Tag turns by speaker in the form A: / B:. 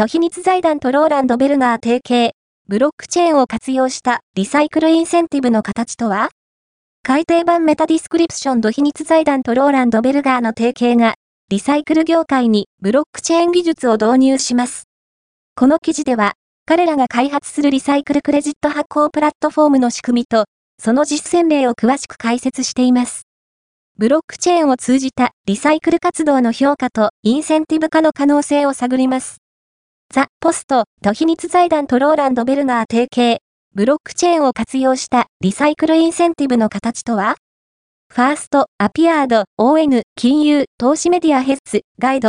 A: 都秘密財団とローランド・ベルガー提携、ブロックチェーンを活用したリサイクルインセンティブの形とは？改訂版メタディスクリプションド秘密財団とローランド・ベルガーの提携が、リサイクル業界にブロックチェーン技術を導入します。この記事では、彼らが開発するリサイクルクレジット発行プラットフォームの仕組みと、その実践例を詳しく解説しています。ブロックチェーンを通じたリサイクル活動の評価とインセンティブ化の可能性を探ります。ザ・ポスト、と秘密財団トローランド・ベルナー提携、ブロックチェーンを活用したリサイクルインセンティブの形とは？ファースト、アピアード、ON、金融、投資メディアヘッズ、ガイド、